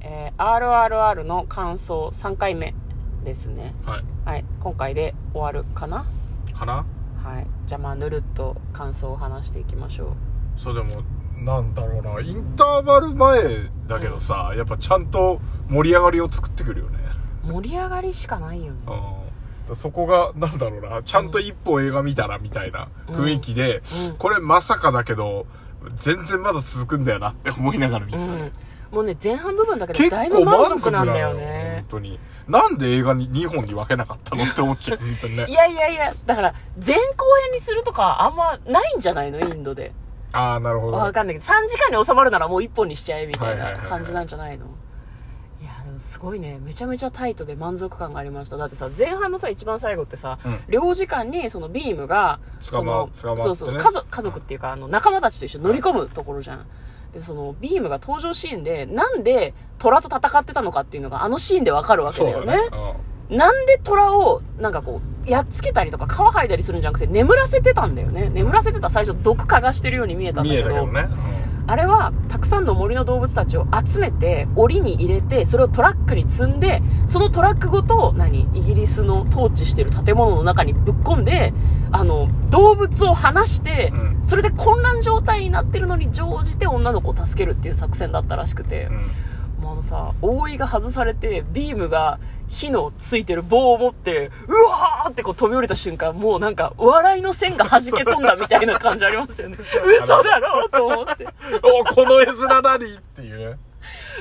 えー RRR の感想3回目ですね。はい。はい。今回で終わるかな？かな？はい。じゃあまあ、ぬるっと感想を話していきましょそうでも、なんだろうな、インターバル前だけどさ、やっぱちゃんと盛り上がりを作ってくるよね。う。盛り上がりしかないよね。うん。そこが、なんだろうな、ちゃんと一本映画見たらみたいな雰囲気で、うんこれまさかだけど、全然まだ続くんだよなって思いながら見てたね。うん。もうね、前半部分だけで結だいぶ構満満足なんんだよ本。ね当に。なんで映画に2本に分けなかったのって思っちゃう、本当にね い。やいやいや、だから、前後編にするとかあんまないんじゃないの？インドで。ああ、なるほど。わかんないけど、3時間に収まるならもう1本にしちゃえみたいはいはいはいはいな感じなんじゃないの？いや、でもすごいね。めちゃめちゃタイトで満足感がありました。だってさ、前半のさ、一番最後ってさ、うん領事館にそのビームが、そのそうそう、家族、家族っていうか、あの、仲間たちと一緒に乗り込むところじゃん。で、その、ビームが登場シーンで、なんで虎と戦ってたのかっていうのがあのシーンでわかるわけだよね。なんで虎を、なんかこう、やっつけたりとか皮剥いだりするんじゃなくて、眠らせてたんだよね。眠らせてた最初毒嗅がしてるように見えたうんん。だけど。見えたけどね。あれは、たくさんの森の動物たちを集めて、檻に入れて、それをトラックに積んで、そのトラックごと、何？イギリスの統治してる建物の中にぶっ込んで、あの、動物を離して、うん。それで混乱状態になってるのに乗じて女の子を助けるっていう作戦だったらしくて、うん。うん。もうあのさ、覆いが外されて、ビームが火のついてる棒を持って、うわーってこう飛び降りた瞬間、もうなんか、笑いの線が弾け飛んだみたいな感じありますよね。嘘だろうと思って。おこの絵面何っていうね。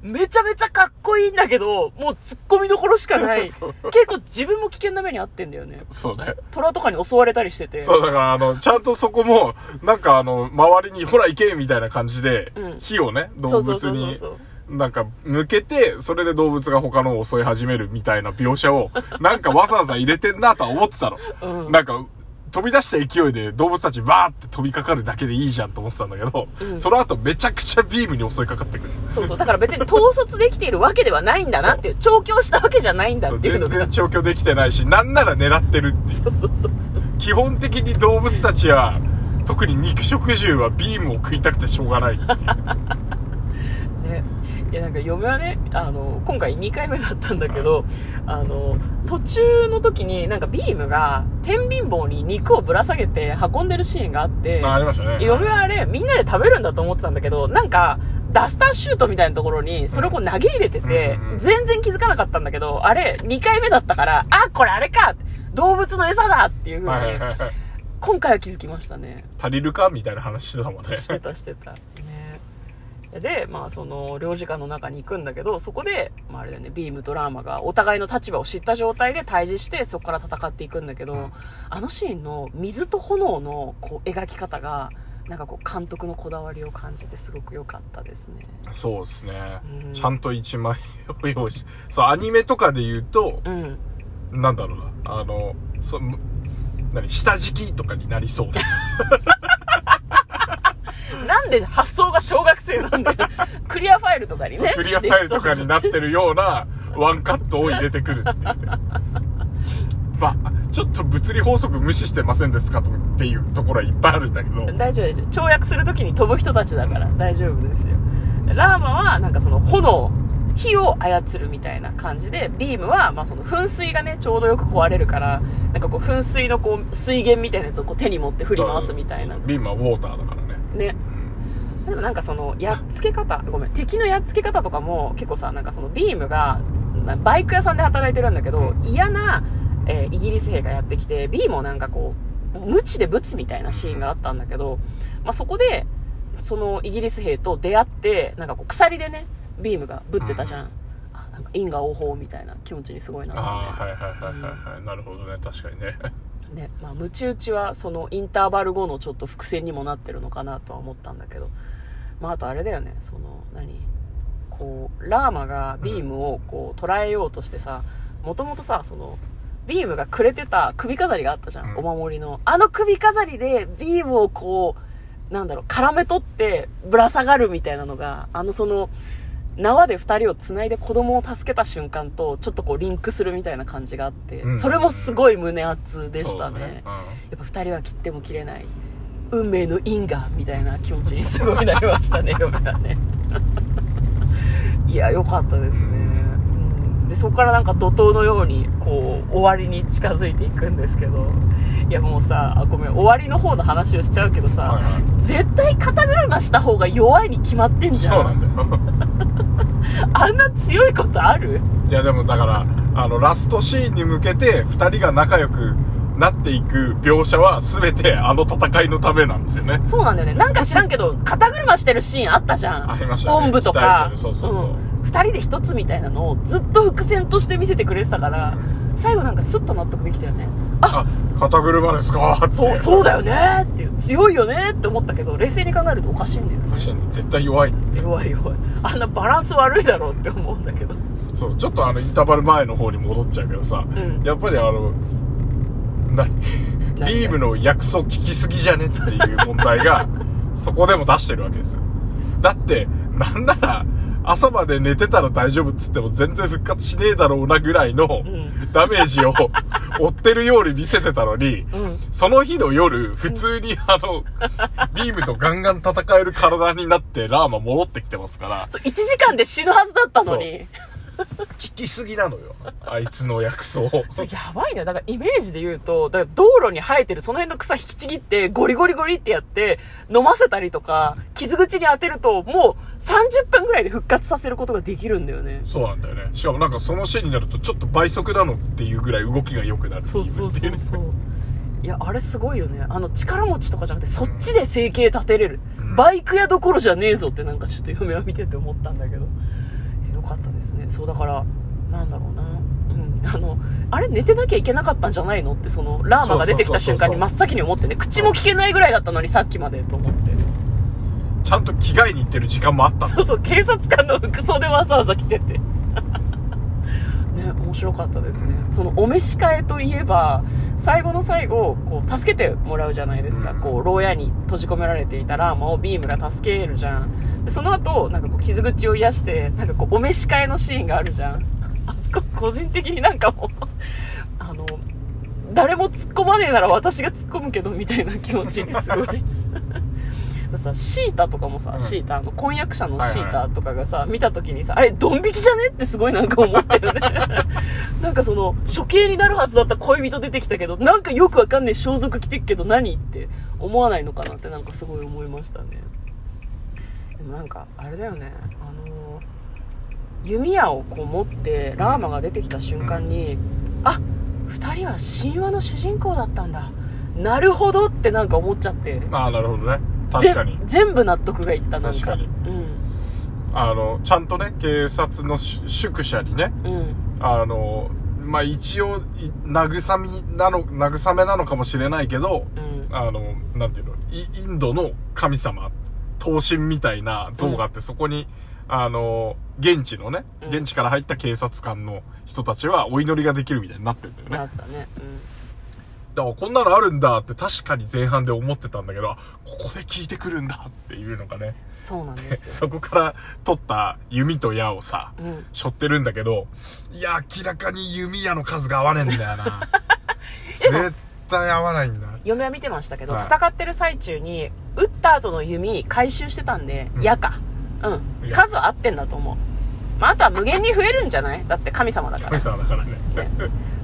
めちゃめちゃかっこいいんだけど、もう突っ込みどころしかない。結構自分も危険な目に遭ってんだよね。そうね。虎とかに襲われたりしてて。そう、だから、あの、ちゃんとそこも、なんかあの、周りに、ほら行けみたいな感じで、うん火をね、動そうそう物にそうそうそう、なんか、向けて、それで動物が他のを襲い始めるみたいな描写を、なんかわざわざ入れてんなとは思ってたの。うんなんか、飛び出した勢いで動物たちバーって飛びかかるだけでいいじゃんと思ってたんだけど、うんその後めちゃくちゃビームに襲いかかってくる。そうそう。だから別に統率できているわけではないんだなっていう、調教したわけじゃないんだっていうのが。全然調教できてないし、なんなら狙ってるっていう。そうそうそう。基本的に動物たちは、特に肉食獣はビームを食いたくてしょうがないっていう。ね、いやなんか嫁はねあの今回2回目だったんだけどあの途中の時になんかビームが天秤棒に肉をぶら下げて運んでるシーンがあってまあ、ありましたね。嫁はあれみんなで食べるんだと思ってたんだけどなんかダスターシュートみたいなところにそれをこう投げ入れてて、全然気づかなかったんだけどあれ2回目だったからあこれあれか動物の餌だっていう風にはいはいはいはい。今回は気づきましたね。足りるかみたいな話してたもんね。してたしてた。ねでまあその領事館の中に行くんだけどそこで、まあ、あれだよねビームとラーマがお互いの立場を知った状態で対峙してそこから戦っていくんだけど、うんあのシーンの水と炎のこう描き方がなんかこう監督のこだわりを感じてすごく良かったですねそうですね。うんちゃんと一枚を用意し、そう、アニメとかで言うと、うんなんだろうな、あの、そ、む何、下敷きとかになりそうです。なんで発想が小学生なんだよ クリアファイルとかにねクリアファイルとかになってるようなワンカットを入れてくるっていうね。まあ、ちょっと物理法則無視してませんですかとっていうところはいっぱいあるんだけど。大丈夫大丈夫跳躍するときに飛ぶ人たちだから大丈夫ですよラーマはなんかその炎火を操るみたいな感じでビームはまあその噴水がねちょうどよく壊れるからなんかこう噴水のこう水源みたいなやつをこう手に持って振り回すみたいなビームはウォーターだからね。ねでもなんかそのやっつけ方ごめん敵のやっつけ方とかも結構さなんかそのビームがなバイク屋さんで働いてるんだけど嫌な、えーイギリス兵がやってきてビームをなんかこう無知でぶつみたいなシーンがあったんだけど、まあ、そこでそのイギリス兵と出会ってなんかこう鎖でねビームがぶってたじゃん、あなんか因果応報みたいな気持ちにすごいなったねああ、はいはいはいはいはい。なるほどね、確かにね。ねまあ、ムチ打ちはそのインターバル後のちょっと伏線にもなってるのかなとは思ったんだけど、まあ、あとあれだよね。その何？こうラーマがビームをこう捉えようとしてさもともとさそのビームがくれてた首飾りがあったじゃん、うん。お守りの。あの首飾りでビームをこうなんだろう絡め取ってぶら下がるみたいなのがあのその縄で二人を繋いで子供を助けた瞬間とちょっとこうリンクするみたいな感じがあって、うん。それもすごい胸熱でしたね。そうだね。やっぱ二人は切っても切れない。運命の因果みたいな気持ちにすごいなりましたね 嫁はね。いいや良かったですね、うん、でそこからなんか怒涛のようにこう終わりに近づいていくんですけど。いやもうさあごめん終わりの方の話をしちゃうけどさ、はいはい。絶対肩車した方が弱いに決まってんじゃそうんなんだよあんな強いことある？いやでもだからあのラストシーンに向けて2人が仲良くなっていく描写は全てあの戦いのためなんですよね。そうなんだよね。なんか知らんけど肩車してるシーンあったじゃん。ありましたね。おんぶとか。二人でそうそうそうん。二人で一つみたいなのをずっと伏線として見せてくれてたから最後なんかスッと納得できたよねあ肩車ですか？って。そうそうだよね。っていう。強いよねって思ったけど冷静に考えるとおかしいんだよね。確かに絶対弱い。弱い弱い。あんなバランス悪いだろうって思うんだけど。そうちょっとあのインターバル前の方に戻っちゃうけどさ、ん。やっぱりあの何？何？ビームの薬草効きすぎじゃねっていう問題が そこでも出してるわけですよ。だってなんなら朝まで寝てたら大丈夫っつっても全然復活しねえだろうなぐらいのん。ダメージを負ってるように見せてたのに、うん。その日の夜、普通にあの、ビームとガンガン戦える体になってラーマ戻ってきてますから、そう1時間で死ぬはずだったのに効きすぎなのよ。あいつの薬草。そうやばいねだからイメージで言うとだから道路に生えてるその辺の草引きちぎってゴリゴリゴリってやって飲ませたりとか傷口に当てるともう30分ぐらいで復活させることができるんだよねそうなんだよね。しかもなんかそのシーンになるとちょっと倍速なのっていうぐらい動きが良くなる。そうそうそうそういやあれすごいよねあの力持ちとかじゃなくてそっちで生計立てれる、うんバイク屋どころじゃねえぞってなんかちょっと嫁は見てて思ったんだけどえよかったですね。そうだからなんだろうな。うん。あのあれ寝てなきゃいけなかったんじゃないの？ってそのラーマが出てきた瞬間に真っ先に思ってね口も聞けないぐらいだったのにさっきまでと思って。ちゃんと着替えに行ってる時間もあったそうそう警察官の服装でわざわざ来てて。ね面白かったですね。そのお召し替えといえば最後の最後こう助けてもらうじゃないですか、うん。こう牢屋に閉じ込められていたラーマをビームが助けるじゃん。でその後なんかこう傷口を癒してなんかこうお召し替えのシーンがあるじゃん。あそこ個人的になんかもう あの誰も突っ込まねえなら私が突っ込むけどみたいな気持ちにすごい さシータとかもさ、うん。シータあの婚約者のシータとかがさ、見た時にさあれドン引きじゃねってすごいなんか思ったよね。なんかその処刑になるはずだった恋人出てきたけどなんかよくわかんねえ装束着てっけど何って思わないのかなってなんかすごい思いましたね。でもなんかあれだよね。あの弓矢をこう持ってラーマが出てきた瞬間に、あ二人は神話の主人公だったんだ。なるほどってなんか思っちゃって。ああ、なるほどね。確かに。ぜ全部納得がいったなんか。確かに。あの、ちゃんとね、警察のし宿舎にね、うん。うんあの、まあ、一応、い慰みなの、慰めなのかもしれないけど、うん。あの、なんていうの、イインドの神様、闘神みたいな像があって、そこに、あの、現地のね、うん。現地から入った警察官の人たちはお祈りができるみたいになってんだよね。なってたねだからこんなのあるんだって確かに前半で思ってたんだけど、あここで聞いてくるんだっていうのがね、うんそうなんですよ。そこから取った弓と矢をさ、うん。背負ってるんだけど、いや、明らかに弓矢の数が合わねえんだよな。絶対合わないんだ。嫁は見てましたけど、はい。戦ってる最中に撃った後の弓回収してたんでうん。矢か。うん。矢数は合ってんだと思う。まあ、あとは無限に増えるんじゃない？だって神様だから。神様だからね。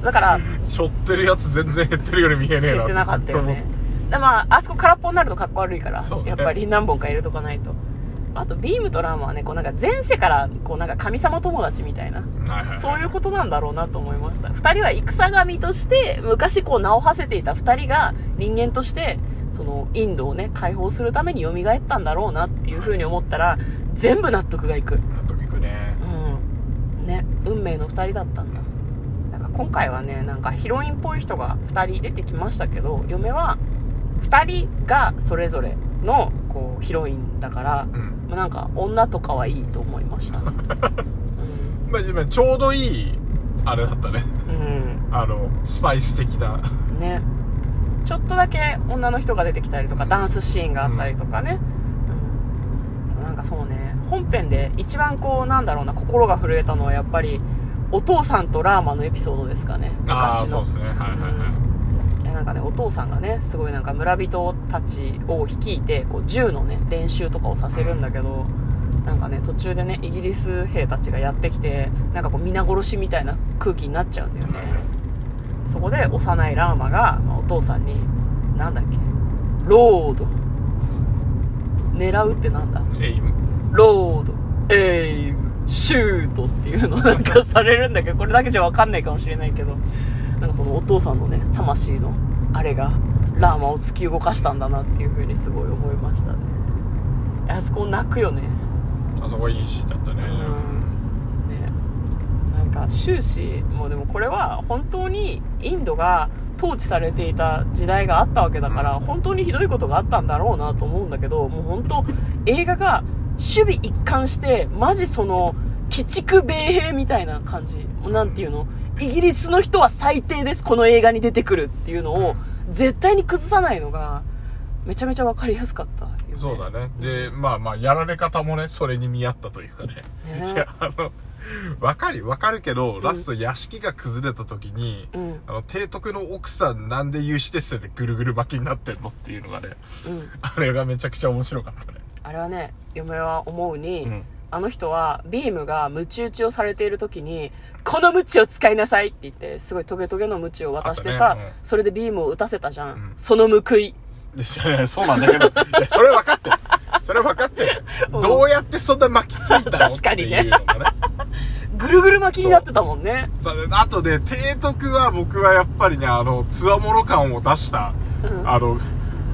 だから背負ってるやつ全然減ってるように見えねえな言ってなかったよね。まああそこ空っぽになるとかっこ悪いから、ねやっぱり何本か入れとかないと。あとビームとラーマはねこうなんか前世からこうなんか神様友達みたいなはいはいはい。そういうことなんだろうなと思いました。二人は戦神として昔こう名を馳せていた二人が人間としてそのインドをね解放するために蘇ったんだろうなっていう風に思ったら全部納得がいく。納得いくね。うん。ね運命の2人だったんだ今回はねなんかヒロインっぽい人が2人出てきましたけど嫁は2人がそれぞれのこうヒロインだから、うん。まあなんか女とかはいいと思いました、う んまあ今ちょうどいい、あれだったね。うん。あの、スパイス的な。ね。ちょっとだけ女の人が出てきたりとかダンスシーンがあったりとかね、うん。でもなんかそうね。本編で一番こうなんだろうな心が震えたのはやっぱりお父さんとラーマのエピソードですかね。ああ、昔の。そうですね。はいはいはい。いやなんかねお父さんがねすごいなんか村人たちを率いてこう銃のね練習とかをさせるんだけど、なんかね途中でねイギリス兵たちがやってきてなんかこう皆殺しみたいな空気になっちゃうんだよね。そこで幼いラーマが、まあお父さんになんだっけ？ Load。狙うってなんだ？ Aim。Load, aim, shoot っていうのなんかされるんだけど、これだけじゃわかんないかもしれないけど、なんかそのお父さんのね、魂のあれが、ラーマを突き動かしたんだなっていう風にすごい思いましたね。あそこ泣くよね。あそこいいシーンだったね。うん。ね。なんか終始、もうでもこれは本当にインドが統治されていた時代があったわけだから、本当にひどいことがあったんだろうなと思うんだけど、もう本当映画が守備一貫して、マジその、鬼畜米兵みたいな感じ。なんていうの？イギリスの人は最低です、この映画に出てくるっていうのを、絶対に崩さないのが、めちゃめちゃわかりやすかったよね、そうだね。で、まあまあ、やられ方もね、それに見合ったというかね。ねいや、あの、わかる、わかるけど、ラスト屋敷が崩れた時に、うん。あの、提督の奥さんなんで有刺鉄線でぐるぐる巻きになってんのっていうのがね、うん。あれがめちゃくちゃ面白かったね。あれはね、嫁は思うに、うんあの人はビームがムチ打ちをされている時に、このムチを使いなさいって言って、すごいトゲトゲのムチを渡してさ、ねうんそれでビームを打たせたじゃん。んその報い。そうなんだけど、それ分かってる。それ分かってる。うんどうやってそんな巻きついたの確かにねね。ぐるぐる巻きになってたもんね。あとで、提督は僕はやっぱりね、あの、つわもの感を出した、うんあの、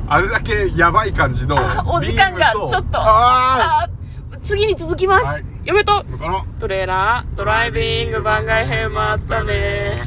あれだけやばい感じの。あお時間がちょっと。ああー次に続きます。はい嫁とーこのトレーラードライビング番外編もあったね